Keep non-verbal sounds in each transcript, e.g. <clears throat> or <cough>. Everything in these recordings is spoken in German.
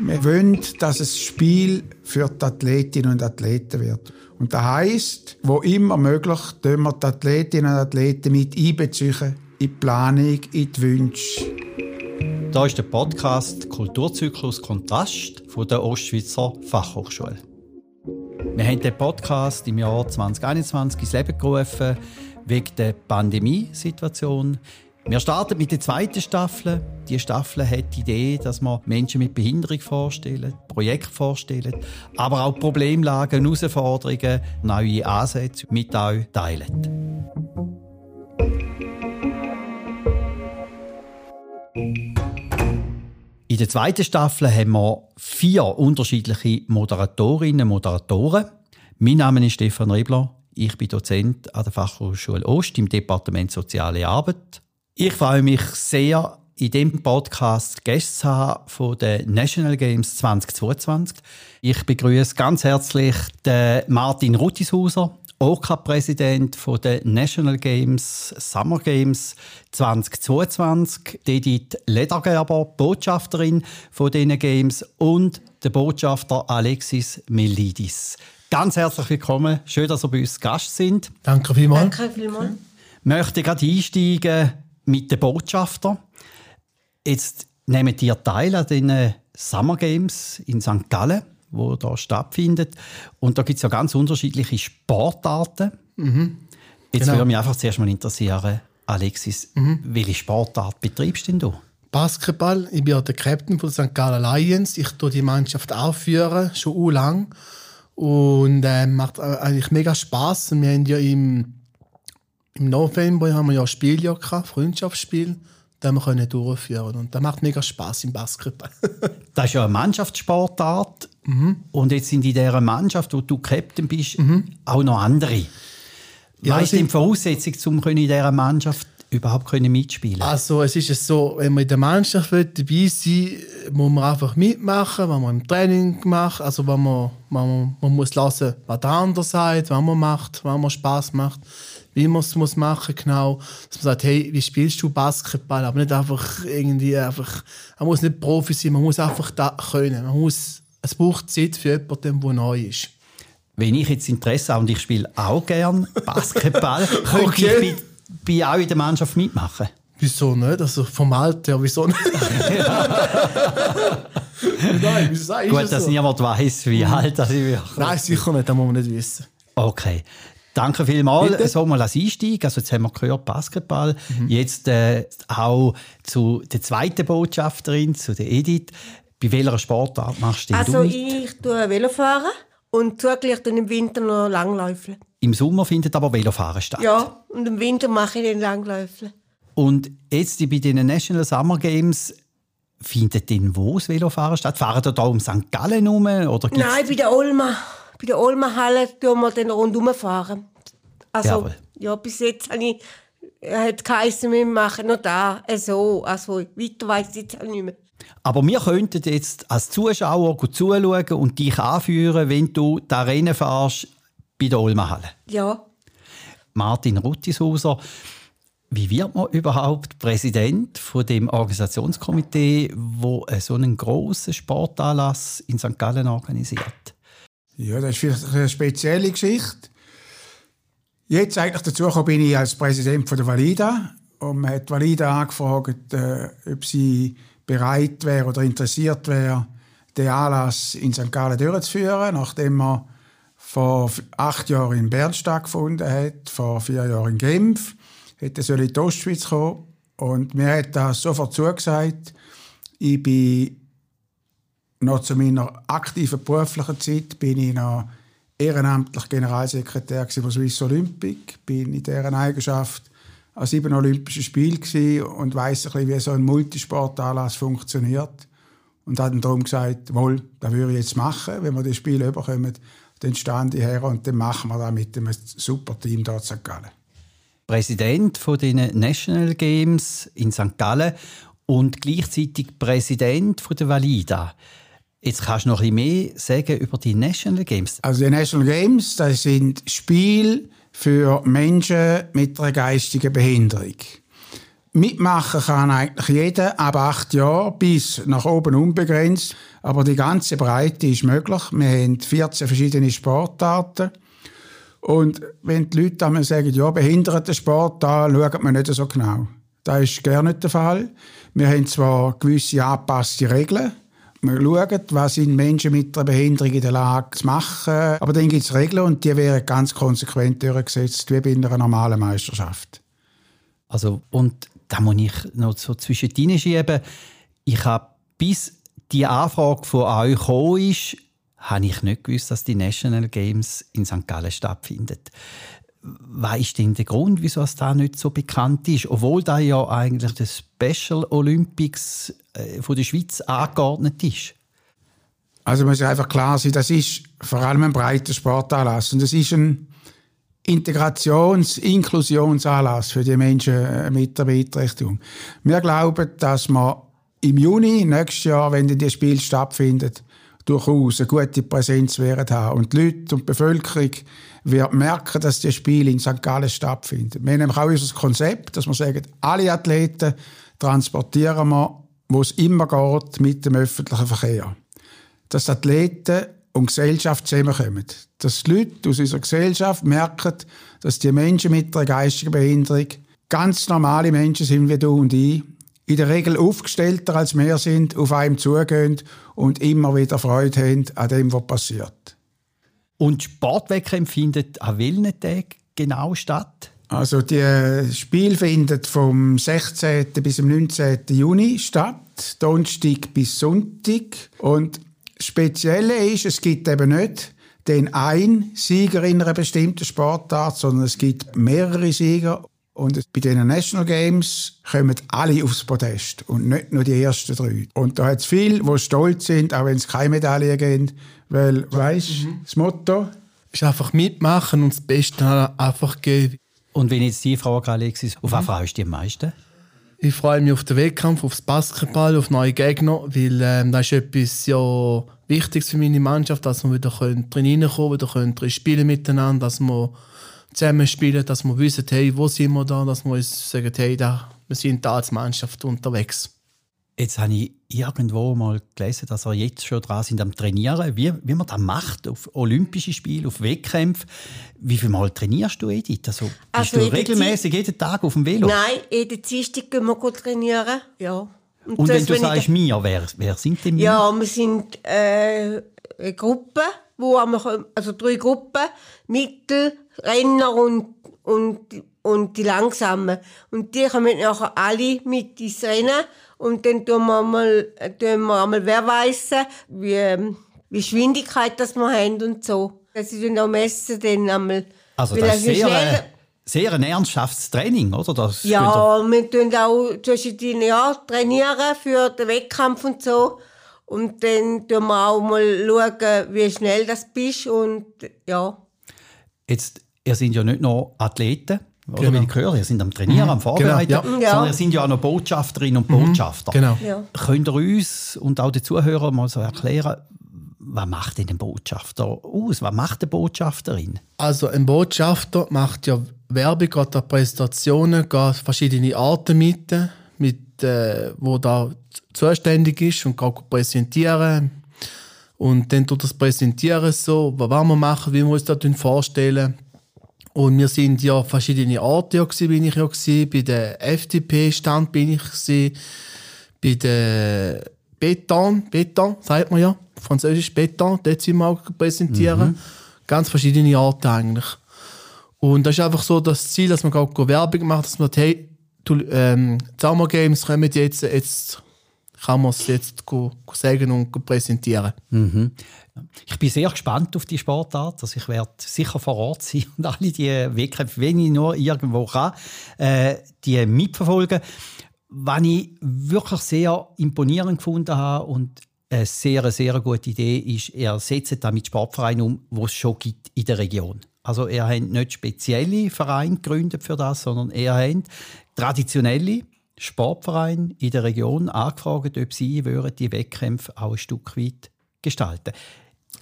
Wir wollen, dass es Spiel für die Athletinnen und Athleten wird. Und das heisst, wo immer möglich, tun wir die Athletinnen und Athleten mit einbeziehen in die Planung, in die Wünsche. Da ist der Podcast Kulturzyklus Kontrast von der Ostschweizer Fachhochschule. Wir haben den Podcast im Jahr 2021 ins Leben gerufen wegen der Pandemiesituation. Wir starten mit der zweiten Staffel. Die Staffel hat die Idee, dass wir Menschen mit Behinderung vorstellen, Projekte vorstellen, aber auch Problemlagen, Herausforderungen, neue Ansätze mit euch teilen. In der zweiten Staffel haben wir vier unterschiedliche Moderatorinnen und Moderatoren. Mein Name ist Stefan Rebler. Ich bin Dozent an der Fachhochschule Ost im Departement Soziale Arbeit. Ich freue mich sehr, in diesem Podcast Gäste zu haben von den National Games 2022. Ich begrüße ganz herzlich den Martin Ruttishauser, OK-Präsident der National Games Summer Games 2022, Edith Ledergerber, Botschafterin von diesen Games und der Botschafter Alexis Melidis. Ganz herzlich willkommen. Schön, dass ihr bei uns Gast sind. Danke vielmals. Danke vielmals. Ich möchte gerade einsteigen mit den Botschafter. Jetzt nehmen ihr teil an den Summer Games in St. Gallen, wo da stattfindet. Und da gibt es ja ganz unterschiedliche Sportarten. Mhm. Jetzt genau. würde mich einfach zuerst mal interessieren, Alexis, mhm. welche Sportart betreibst denn du? Basketball. Ich bin ja der Captain von St. Gallen Lions. Ich tue die Mannschaft aufführen, schon lang. Und äh, macht eigentlich mega Spaß. Wir haben ja im im November haben wir ja ein Spiel ja gehabt, Freundschaftsspiel, das wir können durchführen und das macht mega Spaß im Basketball. <laughs> das ist ja eine Mannschaftssportart mhm. und jetzt sind in dieser Mannschaft, wo du Captain bist, mhm. auch noch andere. Ja, Was ist die Voraussetzung, um in dieser Mannschaft überhaupt können mitspielen Also es ist so, wenn man in der Mannschaft dabei sein muss man einfach mitmachen, was man im Training macht, also wenn man, man, man muss lassen, was der andere sagt, was man macht, was man Spaß macht wie man es muss machen genau, dass man sagt, hey, wie spielst du Basketball, aber nicht einfach irgendwie einfach, man muss nicht Profi sein, man muss einfach da können, man muss, es braucht Zeit für jemanden, der neu ist. Wenn ich jetzt Interesse habe und ich spiele auch gerne Basketball, <laughs> könnte okay. ich bei, bei auch in der Mannschaft mitmachen? Wieso nicht? Also vom Alter her, wieso nicht? <laughs> Nein, wieso Gut, dass so? niemand weiß, wie alt das ich bin. Nein, sicher nicht, das muss man nicht wissen. Okay. Danke vielmals. Bitte? So mal als Einstieg. Also jetzt haben wir gehört Basketball. Mhm. Jetzt äh, auch zu der zweiten Botschafterin, zu der Edith. Bei welcher Sportart machst du Also ich tue Velofahren und zugleich dann im Winter noch Langläufeln. Im Sommer findet aber Velofahren statt? Ja, und im Winter mache ich den Langläufeln. Und jetzt bei den National Summer Games findet denn wo das Velofahren statt? Fahren da um St. Gallen herum? Oder Nein, bei der Olma bei der Olmenhalle tun wir dann rundherum fahren. Also, Jawohl. ja, bis jetzt habe ich, hat geheißen, wir machen noch da, so. Also, weiter weiss ich jetzt nicht mehr. Aber wir könnten jetzt als Zuschauer zuschauen und dich anführen, wenn du da Rennen fährst bei der Olmenhalle. Ja. Martin Ruttishauser, wie wird man überhaupt Präsident von dem Organisationskomitee, wo so einen großen Sportanlass in St. Gallen organisiert? Ja, das ist vielleicht eine spezielle Geschichte. Jetzt eigentlich dazu bin ich als Präsident von der Valida und man hat Valida angefragt, äh, ob sie bereit wäre oder interessiert wäre, den Anlass in St. Gallen durchzuführen, nachdem er vor acht Jahren in Bern stattgefunden hat, vor vier Jahren in Genf, hätte soll in die Ostschweiz kommen. Und mir hat das sofort zugesagt. Ich bin noch zu meiner aktiven beruflichen Zeit bin ich noch ehrenamtlich Generalsekretär von Swiss Olympic, bin in deren Eigenschaft an sieben Olympischen Spielen und weiß ein bisschen, wie so ein Multisportanlass funktioniert. Und hat dann darum gesagt, wohl, das würde ich jetzt machen, wenn wir das Spiel überkommen, dann stand ich her und dann machen wir das mit einem super Team dort in St. Gallen. Präsident von den National Games in St. Gallen und gleichzeitig Präsident von der Valida. Jetzt kannst du noch ein bisschen mehr sagen über die National Games. Also die National Games, das sind Spiele für Menschen mit einer geistigen Behinderung. Mitmachen kann eigentlich jeder ab acht Jahren bis nach oben unbegrenzt. Aber die ganze Breite ist möglich. Wir haben 14 verschiedene Sportarten. Und wenn die Leute einmal sagen, ja, behinderte Sport, da schaut man nicht so genau. Das ist gerne nicht der Fall. Wir haben zwar gewisse angepasste Regeln. Wir schauen, was sind Menschen mit einer Behinderung in der Lage zu machen. Aber dann gibt es Regeln und die werden ganz konsequent durchgesetzt, wie bei einer normalen Meisterschaft. Also, und da muss ich noch so zwischen schieben. Ich habe bis die Anfrage von euch gekommen ist, habe ich nicht gewusst, dass die National Games in St. Gallen stattfinden. Was ist denn der Grund, wieso es da nicht so bekannt ist, obwohl da ja eigentlich das Special Olympics äh, von der Schweiz angeordnet ist? Also muss einfach klar sein, das ist vor allem ein breiter Sportanlass und es ist ein Integrations-, Inklusionsanlass für die Menschen äh, mit der Beeinträchtigung. Wir glauben, dass man im Juni nächstes Jahr, wenn die Spiel stattfindet, durchaus eine gute Präsenz werden haben. Und die Leute und die Bevölkerung wird merken, dass das Spiel in St. Gallen stattfindet. Wir haben auch unser Konzept, dass wir sagen, alle Athleten transportieren wir, wo es immer geht, mit dem öffentlichen Verkehr. Dass Athleten und Gesellschaft zusammenkommen. Dass die Leute aus unserer Gesellschaft merken, dass die Menschen mit einer geistigen Behinderung ganz normale Menschen sind wie du und ich, in der Regel aufgestellter als wir sind, auf einem zugehen und immer wieder Freude haben an dem, was passiert. Und Sportwettkämpfe findet an welchen Tagen genau statt? Also die Spiel findet vom 16. bis zum 19. Juni statt, Donnerstag bis Sonntag. Und Spezielle ist, es gibt eben nicht den einen Sieger in einer bestimmten Sportart, sondern es gibt mehrere Sieger und bei den National Games kommen alle aufs Podest und nicht nur die ersten drei. Und da hat es viele, die stolz sind, auch wenn es keine Medaille gibt, weil, weißt mhm. das Motto? Ist einfach mitmachen und das Beste einfach geben. Und wenn jetzt die Frage, Alexis, auf was mhm. freust du am meisten? Ich freue mich auf den Wettkampf, aufs Basketball, auf neue Gegner, weil ähm, das ist etwas ja Wichtiges für meine Mannschaft, dass wir wieder reinkommen, wieder können spielen miteinander, dass wir zusammen spielen, dass wir wissen, hey, wo sind wir da, dass wir uns sagen, hey, da, wir sind da als Mannschaft unterwegs. Jetzt habe ich irgendwo mal gelesen, dass wir jetzt schon dran sind am Trainieren. Wie, wie man das macht, auf Olympische Spiele, auf Wettkämpfe. Wie viel Mal trainierst du, Edith? Also, bist also du regelmäßig jeden Tag auf dem Velo? Nein, jeden Dienstag gehen wir trainieren. Ja. Und, Und wenn du sagst «mir», wer, wer sind denn «mir»? Ja, wir sind äh, eine Gruppe, wo wir, also drei Gruppen, Mittel, Renner und, und, und die Langsamen. Und die kommen nachher alle mit ins Rennen. Und dann tun wir einmal, tun wir einmal weisen, wie, wie Geschwindigkeit das wir haben und so. Dass sie dann auch messen, dann einmal. Also das ist sehr, äh, sehr ein ernsthaftes Training, oder? Das ja, wir tun auch zwischen den Jahren trainieren für den Wettkampf und so. Und dann schauen wir auch mal, schauen, wie schnell das bist und ja. Jetzt ihr seid ja nicht nur Athleten, oder genau. wie ich höre, ihr seid am Trainieren, mhm. am Vorbereiten, genau, ja. sondern ihr seid ja auch noch Botschafterinnen und mhm. Botschafter. Genau. Ja. Könnt ihr uns und auch den Zuhörern mal so erklären, was macht denn ein Botschafter aus? Was macht eine Botschafterin? Also ein Botschafter macht ja Werbung, geht Präsentationen, geht verschiedene Arten mit, mit äh, wo da zuständig ist und kann präsentieren. Und dann tut das Präsentieren so, was wir machen, wie wir uns das vorstellen. Und wir sind ja verschiedene Orte ja gewesen, bin ich ja gewesen. Bei der FDP-Stand bin ich gewesen. Bei der Beton, Beton, sagt man ja, französisch Beton, dort sind wir auch präsentieren. Mhm. Ganz verschiedene Orte eigentlich. Und das ist einfach so das Ziel, dass man auch Werbung macht, dass man, hey, du, ähm, Summer Games kommen jetzt, jetzt kann man es jetzt sagen und präsentieren. Mhm. Ich bin sehr gespannt auf die Sportart. Also ich werde sicher vor Ort sein und alle die Wettkämpfe, wenn ich nur irgendwo kann, äh, die mitverfolgen. Was ich wirklich sehr imponierend gefunden habe und eine sehr, sehr gute Idee ist, er setzt damit Sportvereine um, die es schon gibt in der Region. Also er hat nicht spezielle Vereine gegründet für das, sondern er hat traditionelle Sportvereine in der Region angefragt, ob sie die Wettkämpfe auch ein Stück weit gestalten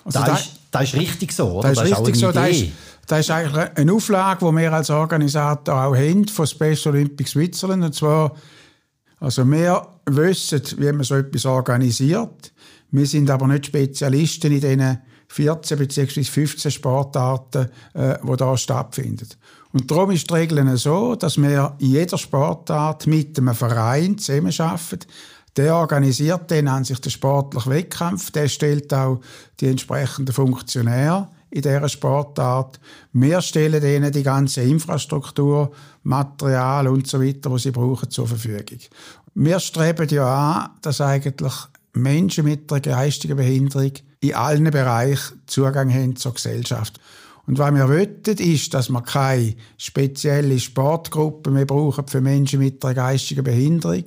Also das, ist, das ist richtig so, oder? Das ist das richtig so. Das ist, das ist eigentlich eine Auflage, die wir als Organisator auch haben von Special Olympics Switzerland. Und zwar, also wir wissen, wie man so etwas organisiert. Wir sind aber nicht Spezialisten in diesen 14 bzw. 15 Sportarten, äh, die da stattfinden. Und darum ist die Regel so, dass wir in jeder Sportart mit einem Verein zusammenarbeiten. Der organisiert dann an sich den sportlichen Wettkampf, der stellt auch die entsprechenden Funktionäre in dieser Sportart. Wir stellen ihnen die ganze Infrastruktur, Material und so weiter, was sie brauchen, zur Verfügung. Wir streben ja an, dass eigentlich Menschen mit einer geistigen Behinderung in allen Bereichen Zugang haben zur Gesellschaft. Und was wir wollen, ist, dass wir keine spezielle Sportgruppe mehr brauchen für Menschen mit einer geistigen Behinderung,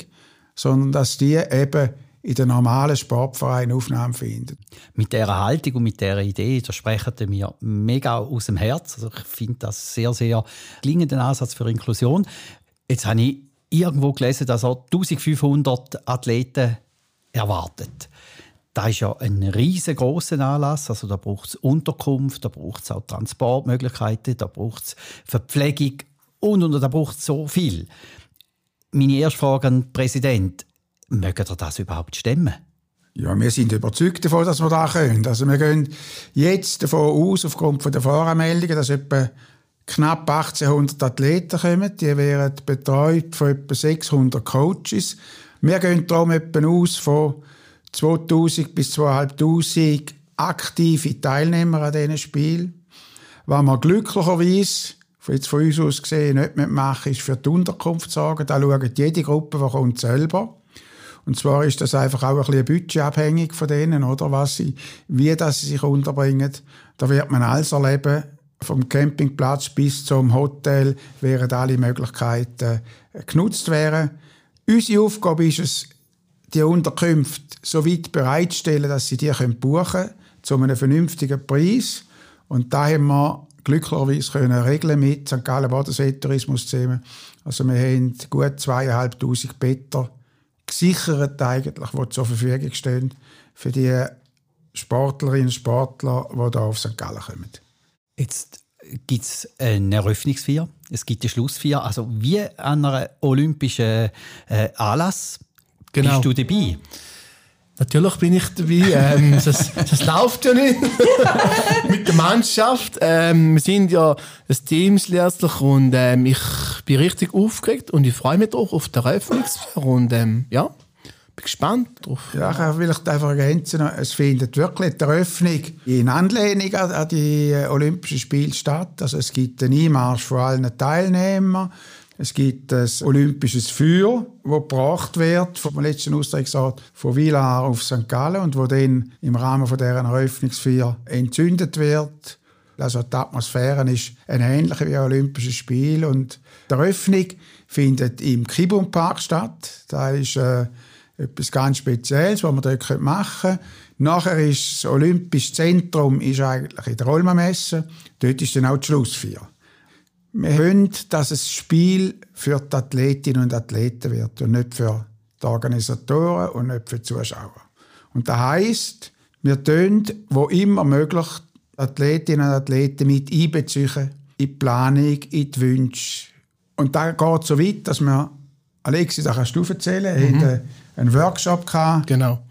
sondern dass die eben in den normalen Sportvereinen Aufnahme finden. Mit dieser Haltung und mit dieser Idee, da sprechen wir mega aus dem Herz. Also ich finde das sehr, sehr klingenden Ansatz für Inklusion. Jetzt habe ich irgendwo gelesen, dass er 1500 Athleten erwartet. Das ist ja ein riesengroßer Anlass. Also da braucht es Unterkunft, da braucht es auch Transportmöglichkeiten, da braucht es Verpflegung und, und da braucht es so viel. Meine erste Frage an den Präsidenten. Mögen ihr das überhaupt stemmen? Ja, wir sind überzeugt davon, dass wir das können. Also wir gehen jetzt davon aus, aufgrund der Voranmeldungen, dass etwa knapp 1800 Athleten kommen. Die werden betreut von etwa 600 Coaches. Wir gehen darum etwa aus von 2000 bis 2500 aktive Teilnehmer an diesen Spielen. Was wir glücklicherweise jetzt von uns aus gesehen nicht machen, ist für die Unterkunft sorgen. Da schaut jede Gruppe, die kommt, selber. Und zwar ist das einfach auch ein bisschen budgetabhängig von denen, oder? Was sie, wie das sie sich unterbringen. Da wird man alles erleben. Vom Campingplatz bis zum Hotel werden alle Möglichkeiten genutzt werden. Unsere Aufgabe ist es, die Unterkünfte so weit bereitstellen, dass sie die buchen können, zu einem vernünftigen Preis. Und da haben wir glücklicherweise können regeln mit St. Gallen Bodensee Tourismus zusammen. Also wir haben gut zweieinhalbtausend Better gesichert eigentlich, die zur Verfügung stehen für die Sportlerinnen und Sportler, die hier auf St. Gallen kommen. Jetzt gibt es eine Eröffnungsfeier, es gibt eine Schlussfeier. Also wie an einem olympischen äh, Anlass genau. bist du dabei? Natürlich bin ich dabei. <laughs> Ähm, das, das läuft ja nicht <laughs> mit der Mannschaft. Ähm, wir sind ja ein Team letztlich und ähm, ich bin richtig aufgeregt und ich freue mich drauf auf die Eröffnungsfeier und ähm, ja, bin gespannt drauf. Ja, ich kann vielleicht einfach ergänzen, es findet wirklich die Eröffnung in Anlehnung an die Olympischen Spiele statt. Also es gibt einen Einmarsch von allen Teilnehmern. Es gibt ein olympisches Feuer, das gebracht wird, vom letzten Austragungsort von Villar auf St. Gallen und wo dann im Rahmen von deren Eröffnungsfeier entzündet wird. Also die Atmosphäre ist eine ähnliche wie ein Olympisches Spiel und die Eröffnung findet im Kibum Park statt. Da ist äh, etwas ganz Spezielles, was man dort machen können. Nachher ist das Olympische Zentrum ist eigentlich in der Olma-Messe. Dort ist dann auch die Schlussfeier. Wir wollen, dass es Spiel für die Athletinnen und Athleten wird und nicht für die Organisatoren und nicht für die Zuschauer. Und das heisst, wir tun, wo immer möglich, Athletinnen und Athleten mit einbeziehen in die Planung, in die Wünsche. Und da geht so weit, dass wir, Alexi, da kannst du erzählen, mhm. einen Workshop gehabt. Genau.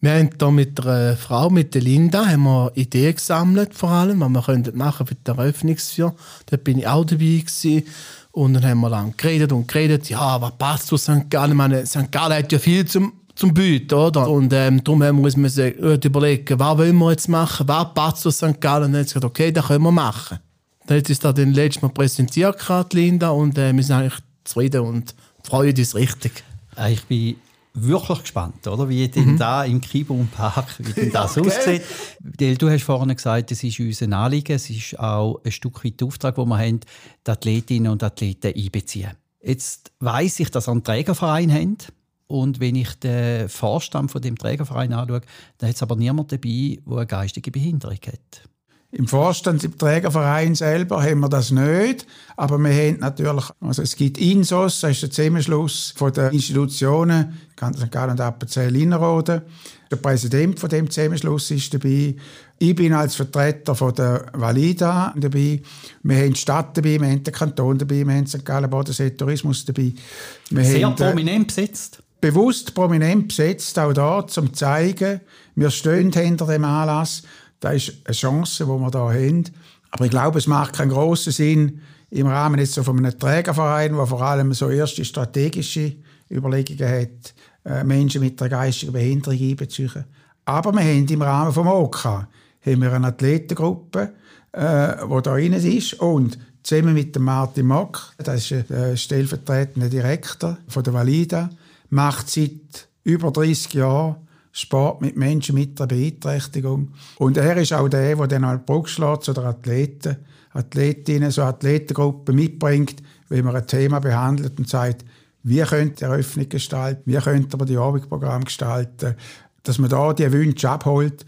Wir haben hier mit einer Frau, mit der Linda, haben wir Ideen gesammelt, vor allem, was wir können machen für die Eröffnungsfeier. Da bin ich auch dabei gewesen. Und dann haben wir lange geredet und geredet, ja, was passt zu St. Gallen? Ich meine, St. Gallen hat ja viel zum, zum Bieten, oder? Und ähm, darum haben wir uns müssen überlegen, was wollen wir jetzt machen, was passt zu St. Gallen? Und dann haben sie gesagt, okay, das können wir machen. Dann hat es da den letzten Mal präsentiert, Linda, und äh, wir sind eigentlich zufrieden und freuen uns richtig. Äh, ich bin wirklich gespannt, oder? wie denn mhm. da im Kibum Park wie denn das okay. aussieht. Weil du hast vorhin gesagt, es ist unser Anliegen, es ist auch ein Stück weit der Auftrag, den wir haben, die Athletinnen und Athleten einbeziehen. Jetzt weiss ich, dass wir einen Trägerverein haben. Und wenn ich den Vorstand von dem Trägerverein anschaue, dann hat es aber niemand dabei, der eine geistige Behinderung hat. Im Vorstand, im Trägerverein selber haben wir das nicht, aber wir haben natürlich, also es gibt INSOS, das ist der Zusammenschluss von den Institutionen, St. Gallen und Appenzell Innerrhoden. Der Präsident von dem Zusammenschluss ist dabei. Ich bin als Vertreter von der Valida dabei. Wir haben die Stadt dabei, wir haben den Kanton dabei, wir haben St. Gallen Bodensee Tourismus dabei. Wir Sehr haben, prominent besetzt. Bewusst prominent besetzt, auch da, um zu zeigen, wir stehen hinter dem Anlass. Das ist eine Chance, die wir hier haben. Aber ich glaube, es macht keinen grossen Sinn, im Rahmen jetzt so von einem Trägerverein, der vor allem so erste strategische Überlegungen hat, äh, Menschen mit einer geistigen Behinderung einbeziehen. Aber wir haben im Rahmen des OK haben wir eine Athletengruppe, äh, die da rein ist und zusammen mit dem Martin Mock, das ist der stellvertretende Direktor von der Valida, macht seit über 30 Jahren Sport mit Menschen mit einer Beeinträchtigung. Und er ist auch der, der dann an zu den Athleten, Athletinnen, so Athletengruppen mitbringt, wenn man ein Thema behandelt und sagt, wie könnte die Eröffnung gestalten, wie könnte man die Abendprogramm gestalten, dass man da die Wünsche abholt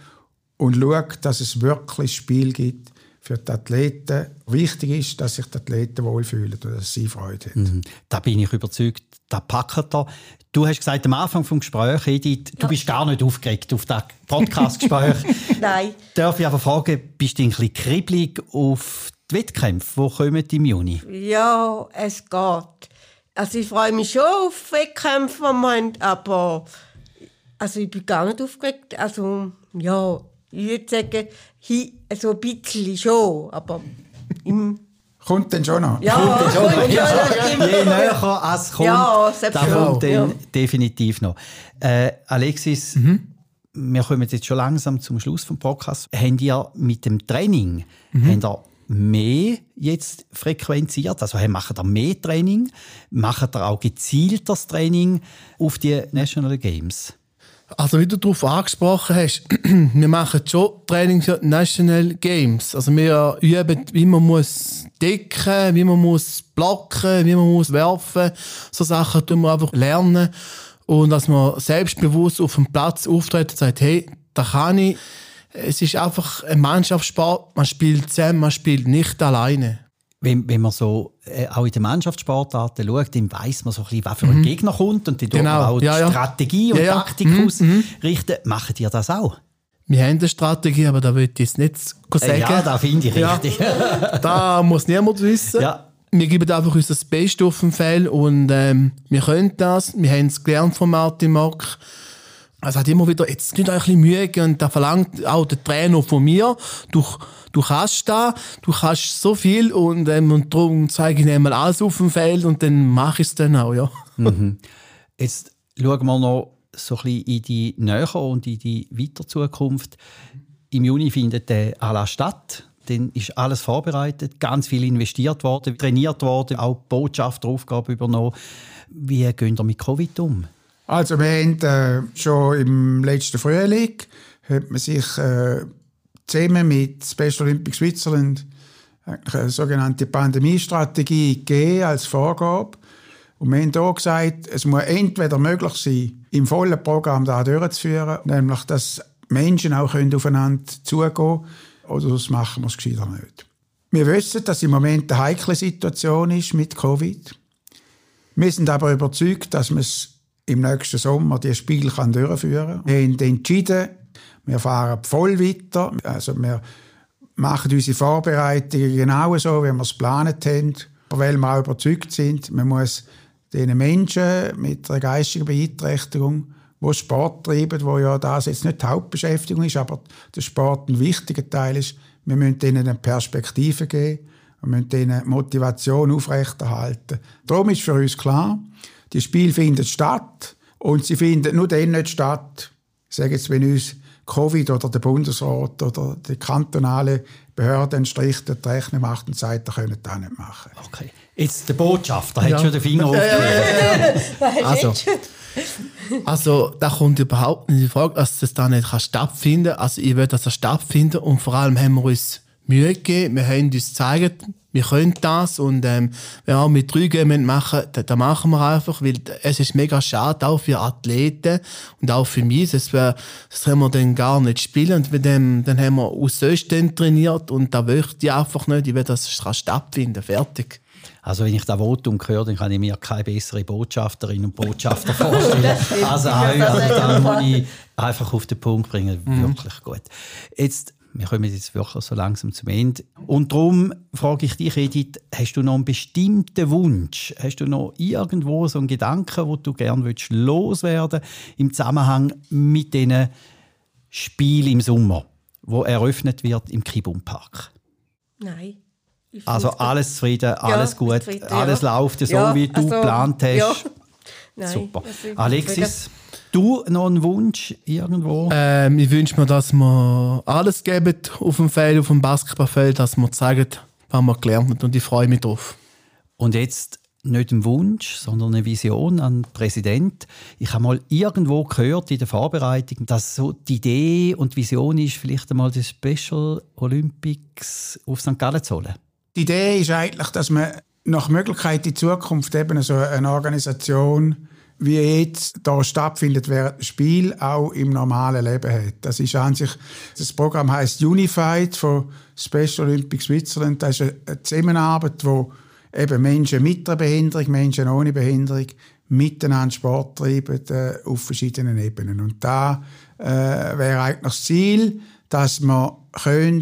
und schaut, dass es wirklich Spiel gibt für die Athleten. Wichtig ist, dass sich die Athleten wohlfühlen und dass sie Freude haben. Mhm. Da bin ich überzeugt, da packt er. Du hast gesagt am Anfang des Gesprächs, Edith, du ja. bist gar nicht aufgeregt auf das Podcast-Gespräch. <laughs> Nein. Darf ich aber fragen, bist du ein bisschen kribbelig auf die Wettkämpfe, die kommen im Juni? Ja, es geht. Also ich freue mich schon auf Wettkämpfe, aber also ich bin gar nicht aufgeregt. Also ja, ich würde sagen, so ein bisschen schon, aber im Kommt denn schon noch? Ja, kommt dann schon noch. Ja, je näher es kommt, ja, da kommt dann ja. definitiv noch. Äh, Alexis, mhm. wir kommen jetzt schon langsam zum Schluss des Podcasts. Habt ihr mit dem Training mhm. habt ihr mehr jetzt frequenziert? Also macht ihr mehr Training? Macht ihr auch gezieltes Training auf die National Games? Also wie du darauf angesprochen hast, <clears throat> wir machen schon Training für National Games. Also wir üben, wie man muss decken, wie man muss blocken, wie man muss werfen. So Sachen tun wir einfach lernen. Und dass man selbstbewusst auf dem Platz auftritt und sagt, hey, da kann ich. Es ist einfach ein Mannschaftssport. Man spielt zusammen, man spielt nicht alleine wenn, wenn man so äh, auch in den Mannschaftssportarten schaut, dann weiß man so ein bisschen, was für ein mhm. Gegner kommt und dann genau. auch ja, ja. Strategie und ja, Taktik mhm. ausrichten. Mhm. Macht ihr das auch? Wir haben eine Strategie, aber da würde ich jetzt nicht sagen. Äh, ja, da finde ich richtig. <laughs> da muss niemand wissen. Wir geben einfach unser Beste auf dem Feld und ähm, wir können das. Wir haben es gelernt von Martin Mock. Es hat immer wieder, jetzt nicht ein bisschen Mühe und da verlangt auch der Trainer von mir, du, du kannst da, du kannst so viel und, ähm, und darum zeige ich einmal alles auf dem Feld und dann mache ich es dann auch, ja. Mhm. Jetzt schauen wir noch so ein bisschen in die Nähe und in die weiter Zukunft. Im Juni findet der Anlass statt. Dann ist alles vorbereitet, ganz viel investiert worden, trainiert worden, auch Botschafteraufgabe übernommen. Wie gehen wir mit Covid um? Also wir haben äh, schon im letzten Frühling hat man sich äh, zusammen mit Special Olympics Switzerland eine sogenannte Pandemiestrategie gegeben als Vorgabe. Und wir haben hier gesagt, es muss entweder möglich sein, im vollen Programm da durchzuführen, nämlich dass Menschen auch aufeinander zugehen können, oder sonst machen wir es gescheiter nicht. Wir wissen, dass im Moment eine heikle Situation ist mit Covid. Wir sind aber überzeugt, dass man es im nächsten Sommer die Spiel kann durchführen kann. Wir haben entschieden, wir fahren voll weiter. Also wir machen unsere Vorbereitungen genau so, wie wir es geplant haben, weil wir auch überzeugt sind, man muss den Menschen mit einer geistigen Beeinträchtigung, die Sport treiben, wo ja das jetzt nicht die Hauptbeschäftigung ist, aber der Sport ein wichtiger Teil ist, wir müssen ihnen eine Perspektive geben, wir müssen ihnen Motivation aufrechterhalten. Darum ist für uns klar, die Spiele finden statt und sie finden nur dann nicht statt, sagen jetzt, wenn uns Covid oder der Bundesrat oder die kantonale Behörde einen Strich die Rechnung macht und sagt, ihr könnt das nicht machen. Okay. Jetzt der Botschafter ja. hat schon den Finger aufgelegt. <laughs> also, also, da kommt überhaupt nicht die Frage, dass das da nicht stattfinden kann. Also, ich will, dass das stattfindet und vor allem haben wir uns Mühe gegeben. Wir haben uns gezeigt, wir können das und ähm, wenn wir auch mit drei Gehen machen, dann, dann machen wir einfach, weil es ist mega schade, auch für Athleten und auch für mich, das, wär, das können wir dann gar nicht spielen und mit dem, dann haben wir aus Östen trainiert und da möchte ich einfach nicht, ich will, dass es stattfinden fertig. Also wenn ich das Votum höre, dann kann ich mir keine bessere Botschafterin und Botschafter <laughs> vorstellen. also, also da muss ich einfach auf den Punkt bringen. Mhm. Wirklich gut. Jetzt wir kommen jetzt wirklich so langsam zum Ende. Und darum frage ich dich, Edith, hast du noch einen bestimmten Wunsch? Hast du noch irgendwo so einen Gedanken, wo du gerne willst loswerden im Zusammenhang mit diesen Spielen im Sommer, wo eröffnet wird im Kibum Park? Nein. Also alles zufrieden, alles ja, gut, zufrieden, alles ja. läuft so, ja, wie du also, geplant hast. Nein, Super. Alexis? Du noch einen Wunsch irgendwo? Ähm, ich wünsche mir, dass wir alles geben auf dem Feld, auf dem Basketballfeld, dass wir zeigen, was wir gelernt haben und ich freue mich drauf. Und jetzt nicht ein Wunsch, sondern eine Vision an den Präsident. Ich habe mal irgendwo gehört in der Vorbereitung, dass so die Idee und die Vision ist, vielleicht einmal die Special Olympics auf St. Gallen zu holen. Die Idee ist eigentlich, dass man nach Möglichkeit in Zukunft eben so eine Organisation wie jetzt da stattfindet während Spiel, auch im normalen Leben hat. Das ist an sich, das Programm heißt Unified von Special Olympics Switzerland. Das ist eine Zusammenarbeit, wo eben Menschen mit einer Behinderung, Menschen ohne Behinderung miteinander Sport treiben äh, auf verschiedenen Ebenen. Und da äh, wäre eigentlich das Ziel, dass wir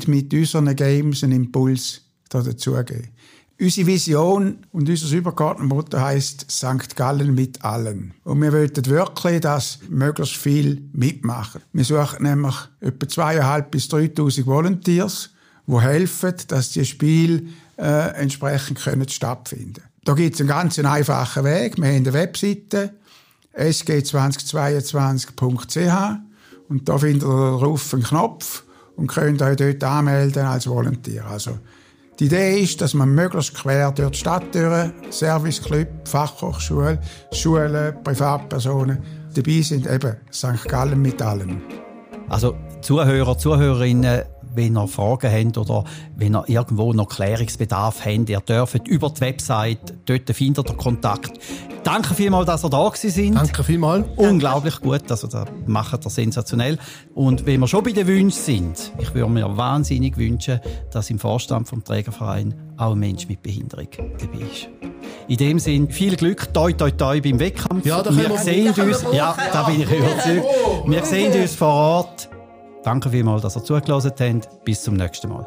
mit unseren Games einen Impuls dazugeben Unsere Vision und unser übergeordnetes Motto heißt St. Gallen mit allen. Und wir wollten wirklich, dass möglichst viel mitmachen. Wir suchen nämlich etwa zweieinhalb bis 3.000 Volunteers, die helfen, dass die Spiele äh, entsprechend können stattfinden Da gibt es einen ganz einfachen Weg. Wir haben eine Webseite sg2022.ch und da findet ihr drauf einen Knopf und könnt euch dort anmelden als Volunteer. Also die Idee ist, dass man möglichst quer durch die Stadt durch, Serviceclub, Fachhochschule, Schulen, Privatpersonen dabei sind, eben St. Gallen mit allem. Also Zuhörer, Zuhörerinnen, wenn ihr Fragen habt oder wenn ihr irgendwo noch Klärungsbedarf habt, ihr dürft über die Website, dort findet ihr Kontakt. Danke vielmals, dass ihr da sind. Danke vielmals. Unglaublich gut, also das macht ihr sensationell. Und wenn wir schon bei den Wünschen sind, ich würde mir wahnsinnig wünschen, dass im Vorstand vom Trägerverein auch ein Mensch mit Behinderung dabei ist. In dem Sinn, viel Glück, toi toi toi beim Wettkampf. Ja, da wir, wir sehen uns, ja, da bin ich überzeugt. Wir sehen uns vor Ort. Danke vielmals, dass ihr zugelassen habt. Bis zum nächsten Mal.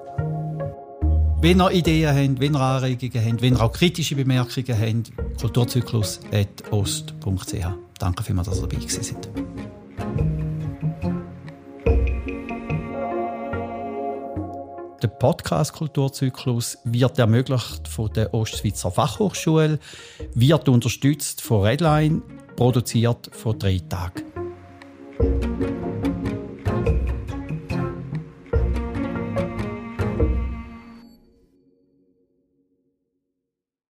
Wenn ihr Ideen habt, wenn ihr Anregungen habt, wenn ihr auch kritische Bemerkungen habt, kulturzyklus.ost.ch. Danke vielmals, dass ihr dabei seid. Der Podcast Kulturzyklus wird ermöglicht von der Ostschweizer Fachhochschule, wird unterstützt von Redline, produziert von drei Tagen.